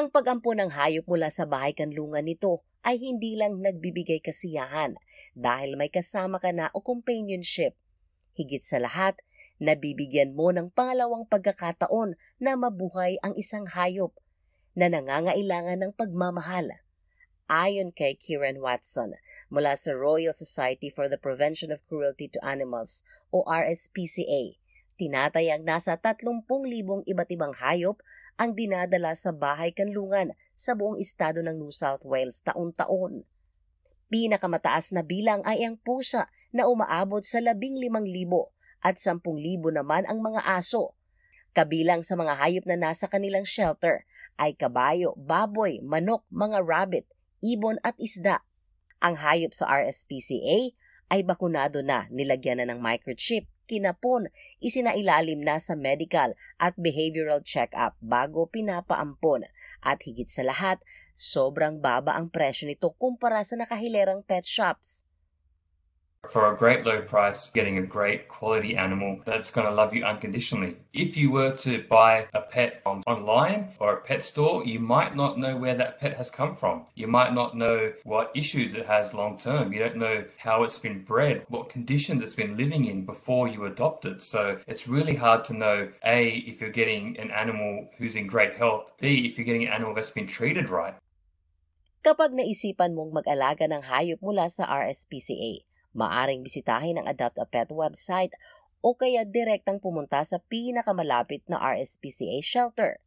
Ang pagampo ng hayop mula sa bahay kanlungan nito ay hindi lang nagbibigay kasiyahan dahil may kasama ka na o companionship. Higit sa lahat, nabibigyan mo ng pangalawang pagkakataon na mabuhay ang isang hayop na nangangailangan ng pagmamahal. Ayon kay Kieran Watson mula sa Royal Society for the Prevention of Cruelty to Animals o RSPCA, tinatayang nasa 30,000 iba't ibang hayop ang dinadala sa bahay kanlungan sa buong estado ng New South Wales taon-taon. Pinakamataas na bilang ay ang pusa na umaabot sa 15,000 at 10,000 naman ang mga aso. Kabilang sa mga hayop na nasa kanilang shelter ay kabayo, baboy, manok, mga rabbit, ibon at isda. Ang hayop sa RSPCA ay bakunado na, nilagyan na ng microchip, kinapon, isinailalim na sa medical at behavioral check-up bago pinapaampon. At higit sa lahat, sobrang baba ang presyo nito kumpara sa nakahilerang pet shops. For a great low price, getting a great quality animal that's going to love you unconditionally. If you were to buy a pet from online or a pet store, you might not know where that pet has come from. You might not know what issues it has long term. You don't know how it's been bred, what conditions it's been living in before you adopt it. So it's really hard to know A, if you're getting an animal who's in great health, B, if you're getting an animal that's been treated right. Kapag naisipan mong mag-alaga ng hayop mula sa RSPCA, Maaring bisitahin ang Adopt a Pet website o kaya direktang pumunta sa pinakamalapit na RSPCA shelter.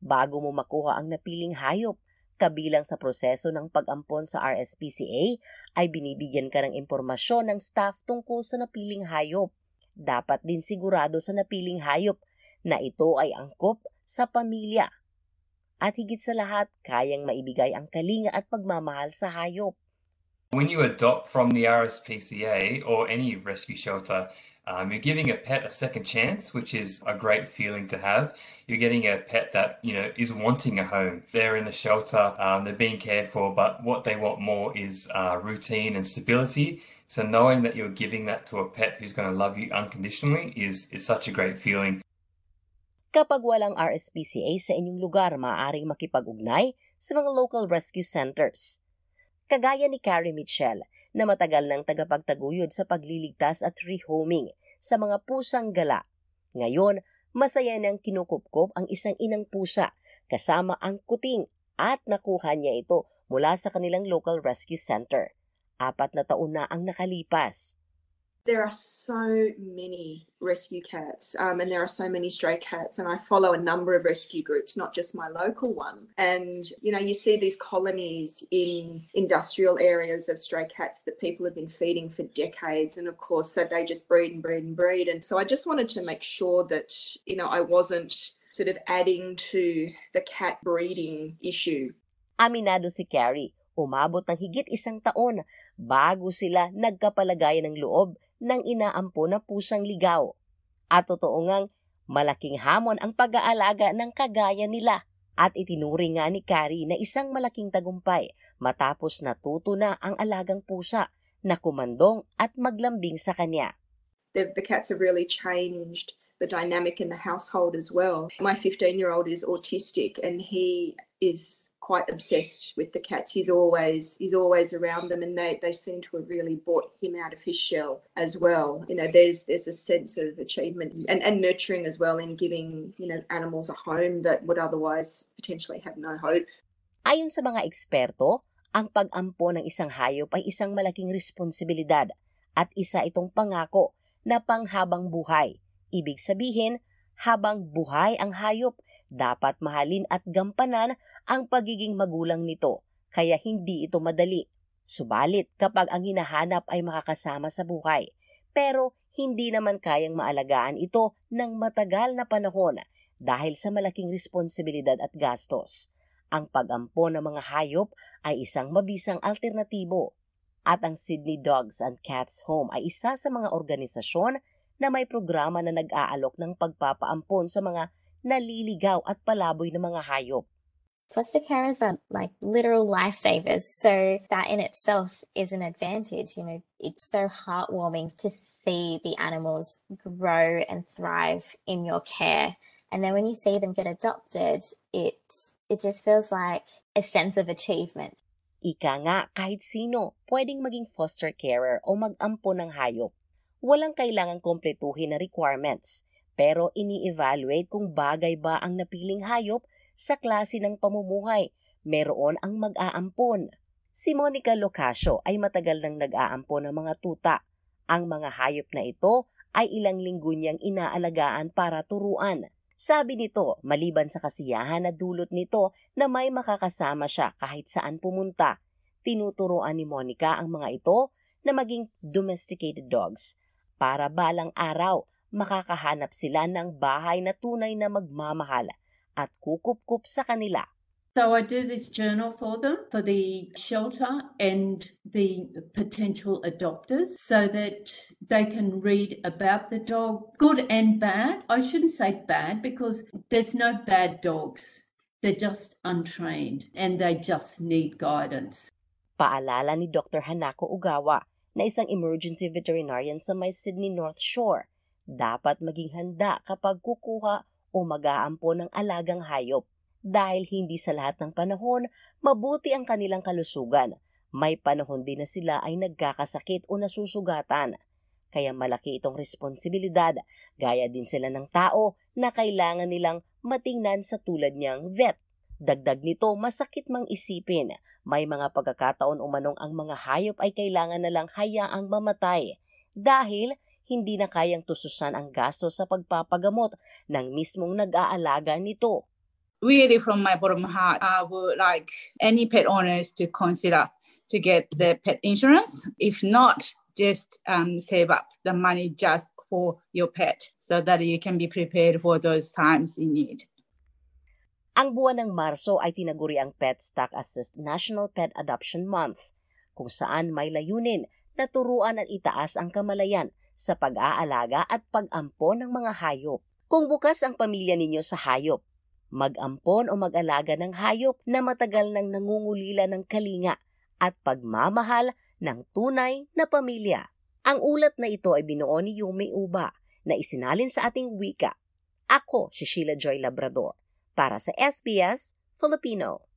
Bago mo makuha ang napiling hayop, kabilang sa proseso ng pag-ampon sa RSPCA ay binibigyan ka ng impormasyon ng staff tungkol sa napiling hayop. Dapat din sigurado sa napiling hayop na ito ay angkop sa pamilya. At higit sa lahat, kayang maibigay ang kalinga at pagmamahal sa hayop. When you adopt from the RSPCA or any rescue shelter, um, you're giving a pet a second chance, which is a great feeling to have. You're getting a pet that you know is wanting a home. They're in the shelter, um, they're being cared for, but what they want more is uh, routine and stability. So knowing that you're giving that to a pet who's going to love you unconditionally is is such a great feeling. Kapag walang RSPCA sa inyong lugar, maaaring makipag-ugnay sa mga local rescue centers. Kagaya ni Carrie Mitchell na matagal ng tagapagtaguyod sa pagliligtas at rehoming sa mga pusang gala. Ngayon, masaya nang kinukupkop ang isang inang pusa kasama ang kuting at nakuha niya ito mula sa kanilang local rescue center. Apat na taon na ang nakalipas. There are so many rescue cats, um, and there are so many stray cats, and I follow a number of rescue groups, not just my local one. And you know, you see these colonies in industrial areas of stray cats that people have been feeding for decades, and of course, so they just breed and breed and breed. And so I just wanted to make sure that you know I wasn't sort of adding to the cat breeding issue. Aminado si Carrie, umabot ng higit isang taon bago sila nagkapalagayan ng loob ng inaampo na pusang ligaw. At totoo ngang malaking hamon ang pag-aalaga ng kagaya nila at itinuring nga ni Carrie na isang malaking tagumpay matapos natuto na ang alagang pusa na kumandong at maglambing sa kanya. The, the cats have really changed the dynamic in the household as well. My 15 year old is autistic and he is quite obsessed with the cats. He's always he's always around them, and they, they seem to have really brought him out of his shell as well. You know, there's there's a sense of achievement and, and nurturing as well in giving you know animals a home that would otherwise potentially have no hope. Ayon sa mga eksperto, ang pag-ampo ng isang hayop ay isang malaking responsibilidad at isa itong pangako na panghabang buhay. Ibig sabihin, habang buhay ang hayop, dapat mahalin at gampanan ang pagiging magulang nito, kaya hindi ito madali. Subalit kapag ang hinahanap ay makakasama sa buhay, pero hindi naman kayang maalagaan ito ng matagal na panahon dahil sa malaking responsibilidad at gastos. Ang pag-ampon ng mga hayop ay isang mabisang alternatibo at ang Sydney Dogs and Cats Home ay isa sa mga organisasyon na may programa na nag-aalok ng pagpapaampon sa mga naliligaw at palaboy ng mga hayop. Foster carers are like literal lifesavers. So that in itself is an advantage. You know, it's so heartwarming to see the animals grow and thrive in your care. And then when you see them get adopted, it's it just feels like a sense of achievement. Ika nga, kahit sino, pwedeng maging foster carer o mag-ampo ng hayop. Walang kailangang kompletuhin na requirements, pero ini-evaluate kung bagay ba ang napiling hayop sa klase ng pamumuhay. Meron ang mag-aampon. Si Monica Locasio ay matagal nang nag-aampon ng mga tuta. Ang mga hayop na ito ay ilang linggo niyang inaalagaan para turuan. Sabi nito, maliban sa kasiyahan na dulot nito na may makakasama siya kahit saan pumunta, tinuturoan ni Monica ang mga ito na maging domesticated dogs para balang araw makakahanap sila ng bahay na tunay na magmamahal at kukup-kup sa kanila. So I do this journal for them, for the shelter and the potential adopters, so that they can read about the dog, good and bad. I shouldn't say bad because there's no bad dogs. They're just untrained and they just need guidance. Paalala ni Dr. Hanako Ugawa na isang emergency veterinarian sa may Sydney North Shore, dapat maging handa kapag kukuha o mag-aampo ng alagang hayop dahil hindi sa lahat ng panahon mabuti ang kanilang kalusugan. May panahon din na sila ay nagkakasakit o nasusugatan. Kaya malaki itong responsibilidad, gaya din sila ng tao na kailangan nilang matingnan sa tulad niyang vet. Dagdag nito, masakit mang isipin, may mga pagkakataon umanong ang mga hayop ay kailangan na lang hayaang mamatay dahil hindi na kayang tususan ang gasto sa pagpapagamot ng mismong nag-aalaga nito. really from my bottom heart, I would like any pet owners to consider to get the pet insurance. If not, just um, save up the money just for your pet so that you can be prepared for those times in need. Ang buwan ng Marso ay tinaguri ang Pet Stock Assist National Pet Adoption Month, kung saan may layunin na turuan at itaas ang kamalayan sa pag-aalaga at pag-ampo ng mga hayop. Kung bukas ang pamilya ninyo sa hayop, mag-ampon o mag-alaga ng hayop na matagal nang nangungulila ng kalinga at pagmamahal ng tunay na pamilya. Ang ulat na ito ay binuo ni Yumi Uba na isinalin sa ating wika. Ako si Sheila Joy Labrador para sa SBS Filipino.